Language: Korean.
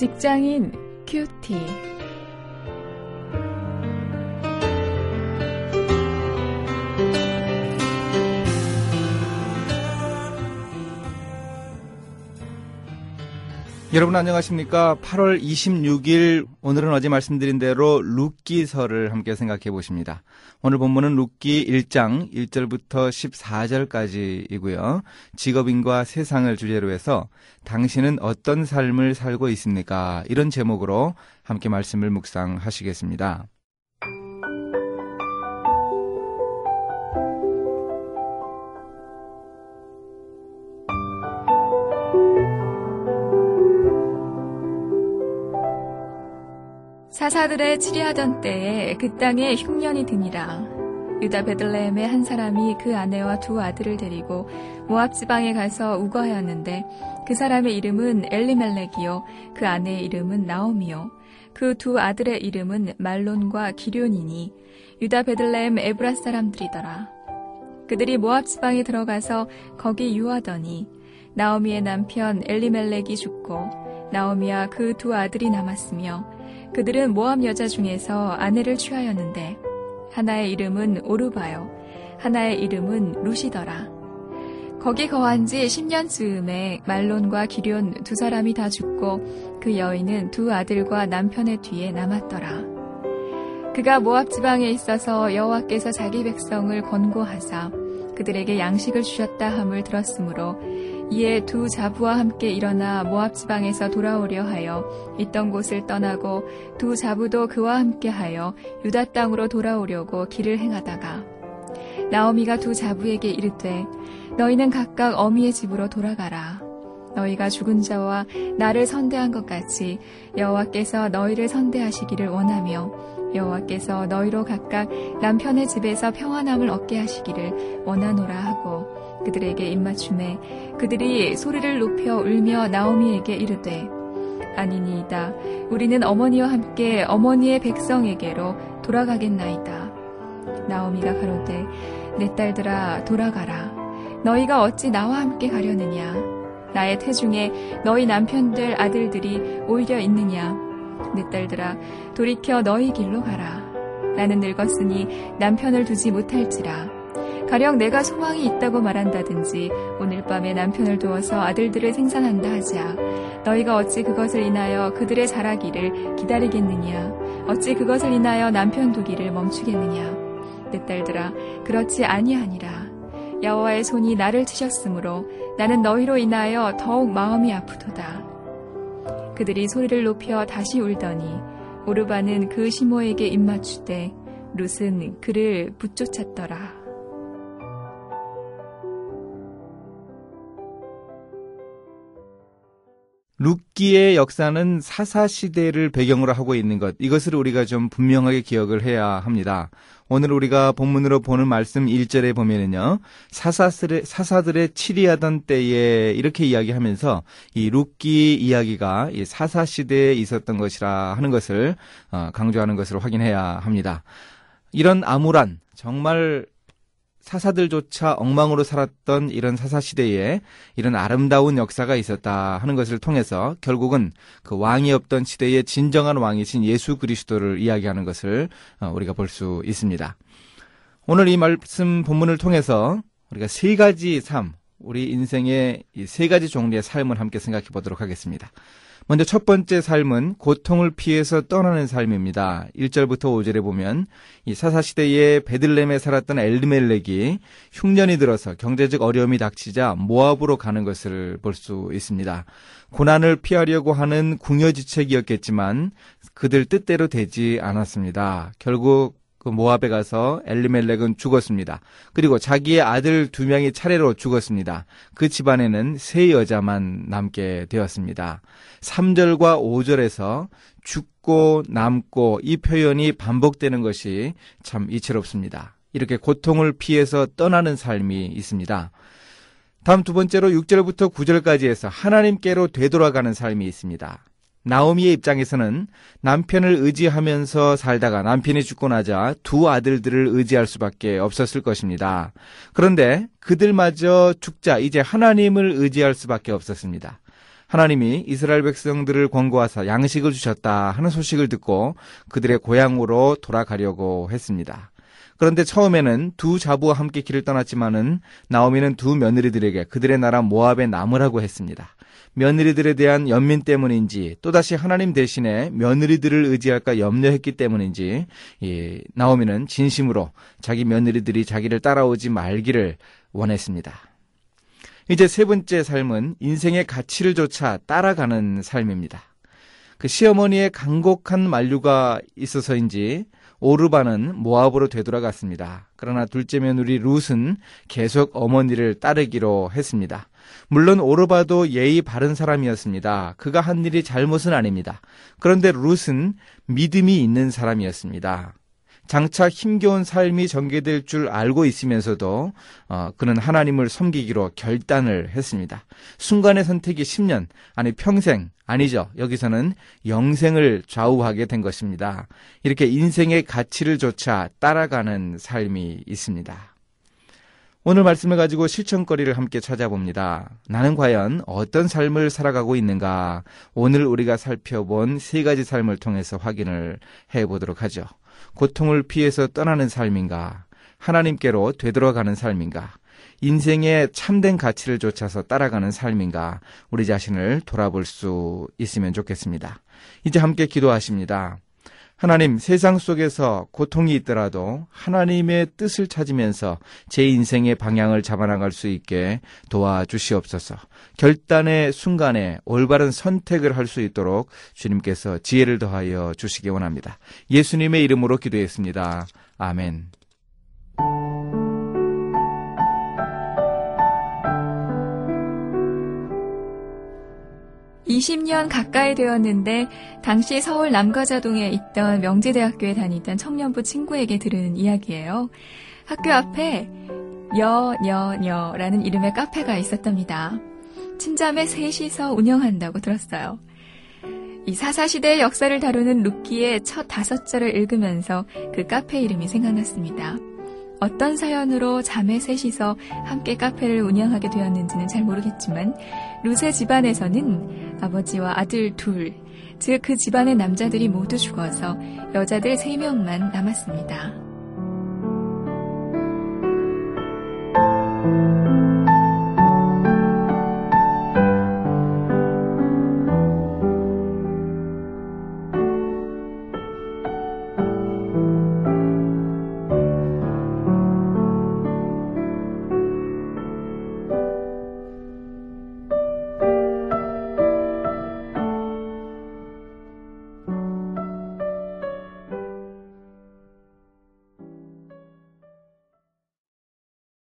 직장인 큐티. 여러분 안녕하십니까? 8월 26일 오늘은 어제 말씀드린 대로 룻기서를 함께 생각해 보십니다. 오늘 본문은 룻기 1장 1절부터 14절까지이고요. 직업인과 세상을 주제로 해서 당신은 어떤 삶을 살고 있습니까? 이런 제목으로 함께 말씀을 묵상하시겠습니다. 사사들의 치리하던 때에 그 땅에 흉년이 드니라. 유다 베들레헴의 한 사람이 그 아내와 두 아들을 데리고 모압 지방에 가서 우거하였는데 그 사람의 이름은 엘리멜렉이요 그 아내의 이름은 나오미요 그 두 아들의 이름은 말론과 기련이니 유다 베들레헴 에브라 사람들이더라. 그들이 모압 지방에 들어가서 거기 유하더니 나오미의 남편 엘리멜렉이 죽고 나오미와 그 두 아들이 남았으며 그들은 모함 여자 중에서 아내를 취하였는데 하나의 이름은 오르바요 하나의 이름은 루시더라. 거기 거한 지 10년 즈음에 말론과 기련 두 사람이 다 죽고 그 여인은 두 아들과 남편의 뒤에 남았더라. 그가 모압 지방에 있어서 여호와께서 자기 백성을 권고하사 그들에게 양식을 주셨다 함을 들었으므로 이에 두 자부와 함께 일어나 모압 지방에서 돌아오려 하여 있던 곳을 떠나고 두 자부도 그와 함께 하여 유다 땅으로 돌아오려고 길을 행하다가 나오미가 두 자부에게 이르되 너희는 각각 어미의 집으로 돌아가라. 너희가 죽은 자와 나를 선대한 것 같이 여호와께서 너희를 선대하시기를 원하며 여호와께서 너희로 각각 남편의 집에서 평안함을 얻게 하시기를 원하노라 하고 그들에게 입맞춤에 그들이 소리를 높여 울며 나오미에게 이르되 아니니이다. 우리는 어머니와 함께 어머니의 백성에게로 돌아가겠나이다. 나오미가 가로되 내 딸들아 돌아가라. 너희가 어찌 나와 함께 가려느냐? 나의 태중에 너희 남편들 아들들이 오히려 있느냐 내 딸들아 돌이켜 너희 길로 가라 나는 늙었으니 남편을 두지 못할지라 가령 내가 소망이 있다고 말한다든지 오늘 밤에 남편을 두어서 아들들을 생산한다 하자. 너희가 어찌 그것을 인하여 그들의 자라기를 기다리겠느냐? 어찌 그것을 인하여 남편 두기를 멈추겠느냐? 내 딸들아, 그렇지 아니하니라. 여호와의 손이 나를 치셨으므로 나는 너희로 인하여 더욱 마음이 아프도다. 그들이 소리를 높여 다시 울더니 오르바는 그 시모에게 입맞추되 룻은 그를 붙쫓았더라. 룻기의 역사는 사사 시대를 배경으로 하고 있는 것 이것을 우리가 좀 분명하게 기억을 해야 합니다. 오늘 우리가 본문으로 보는 말씀 1절에 보면은요. 사사들의 사사들의 치리하던 때에 이렇게 이야기하면서 이 룻기 이야기가 이 사사 시대에 있었던 것이라 하는 것을 어, 강조하는 것을 확인해야 합니다. 이런 암울한 정말 사사들조차 엉망으로 살았던 이런 사사 시대에 이런 아름다운 역사가 있었다 하는 것을 통해서 결국은 그 왕이 없던 시대의 진정한 왕이신 예수 그리스도를 이야기하는 것을 어, 우리가 볼 수 있습니다. 오늘 이 말씀 본문을 통해서 우리가 세 가지 삶, 우리 인생의 이 세 가지 종류의 삶을 함께 생각해 보도록 하겠습니다. 먼저 첫 번째 삶은 고통을 피해서 떠나는 삶입니다. 1절부터 5절에 보면 이 사사시대에 베들렘에 살았던 엘리멜렉이 흉년이 들어서 경제적 어려움이 닥치자 모압으로 가는 것을 볼 수 있습니다. 고난을 피하려고 하는 궁여지책이었겠지만 그들 뜻대로 되지 않았습니다. 결국 그 모압에 가서 엘리멜렉은 죽었습니다. 그리고 자기의 아들 두 명이 차례로 죽었습니다. 그 집안에는 세 여자만 남게 되었습니다. 3절과 5절에서 죽고 남고 이 표현이 반복되는 것이 참 이채롭습니다. 이렇게 고통을 피해서 떠나는 삶이 있습니다. 다음 두 번째로 6절부터 9절까지 해서 하나님께로 되돌아가는 삶이 있습니다. 나오미의 입장에서는 남편을 의지하면서 살다가 남편이 죽고 나자 두 아들들을 의지할 수밖에 없었을 것입니다. 그런데 그들마저 죽자 이제 하나님을 의지할 수밖에 없었습니다. 하나님이 이스라엘 백성들을 권고하사 양식을 주셨다 하는 소식을 듣고 그들의 고향으로 돌아가려고 했습니다. 그런데 처음에는 두 자부와 함께 길을 떠났지만은 나오미는 두 며느리들에게 그들의 나라 모압에 남으라고 했습니다. 며느리들에 대한 연민 때문인지 또다시 하나님 대신에 며느리들을 의지할까 염려했기 때문인지 예, 나오미는 진심으로 자기 며느리들이 자기를 따라오지 말기를 원했습니다. 이제 세 번째 삶은 인생의 가치를 조차 따라가는 삶입니다. 그 시어머니의 간곡한 만류가 있어서인지 오르바는 모압으로 되돌아갔습니다. 그러나 둘째 며느리 룻은 계속 어머니를 따르기로 했습니다. 물론 오르바도 예의 바른 사람이었습니다. 그가 한 일이 잘못은 아닙니다. 그런데 룻은 믿음이 있는 사람이었습니다. 장차 힘겨운 삶이 전개될 줄 알고 있으면서도 어, 그는 하나님을 섬기기로 결단을 했습니다. 순간의 선택이 10년, 아니 평생, 아니죠. 여기서는 영생을 좌우하게 된 것입니다. 이렇게 인생의 가치를 조차 따라가는 삶이 있습니다. 오늘 말씀을 가지고 실천거리를 함께 찾아봅니다. 나는 과연 어떤 삶을 살아가고 있는가? 오늘 우리가 살펴본 세 가지 삶을 통해서 확인을 해 보도록 하죠. 고통을 피해서 떠나는 삶인가? 하나님께로 되돌아가는 삶인가? 인생의 참된 가치를 쫓아서 따라가는 삶인가? 우리 자신을 돌아볼 수 있으면 좋겠습니다. 이제 함께 기도하십니다. 하나님, 세상 속에서 고통이 있더라도 하나님의 뜻을 찾으면서 제 인생의 방향을 잡아나갈 수 있게 도와주시옵소서. 결단의 순간에 올바른 선택을 할 수 있도록 주님께서 지혜를 더하여 주시기 원합니다. 예수님의 이름으로 기도했습니다. 아멘. 20년 가까이 되었는데 당시 서울 남가자동에 있던 명지대학교에 다니던 청년부 친구에게 들은 이야기예요. 학교 앞에 여여여라는 이름의 카페가 있었답니다. 친자매 셋이서 운영한다고 들었어요. 이 사사시대의 역사를 다루는 루키의 첫 다섯 절을 읽으면서 그 카페 이름이 생각났습니다. 어떤 사연으로 자매 셋이서 함께 카페를 운영하게 되었는지는 잘 모르겠지만 루세 집안에서는 아버지와 아들 둘, 즉 그 집안의 남자들이 모두 죽어서 여자들 세 명만 남았습니다.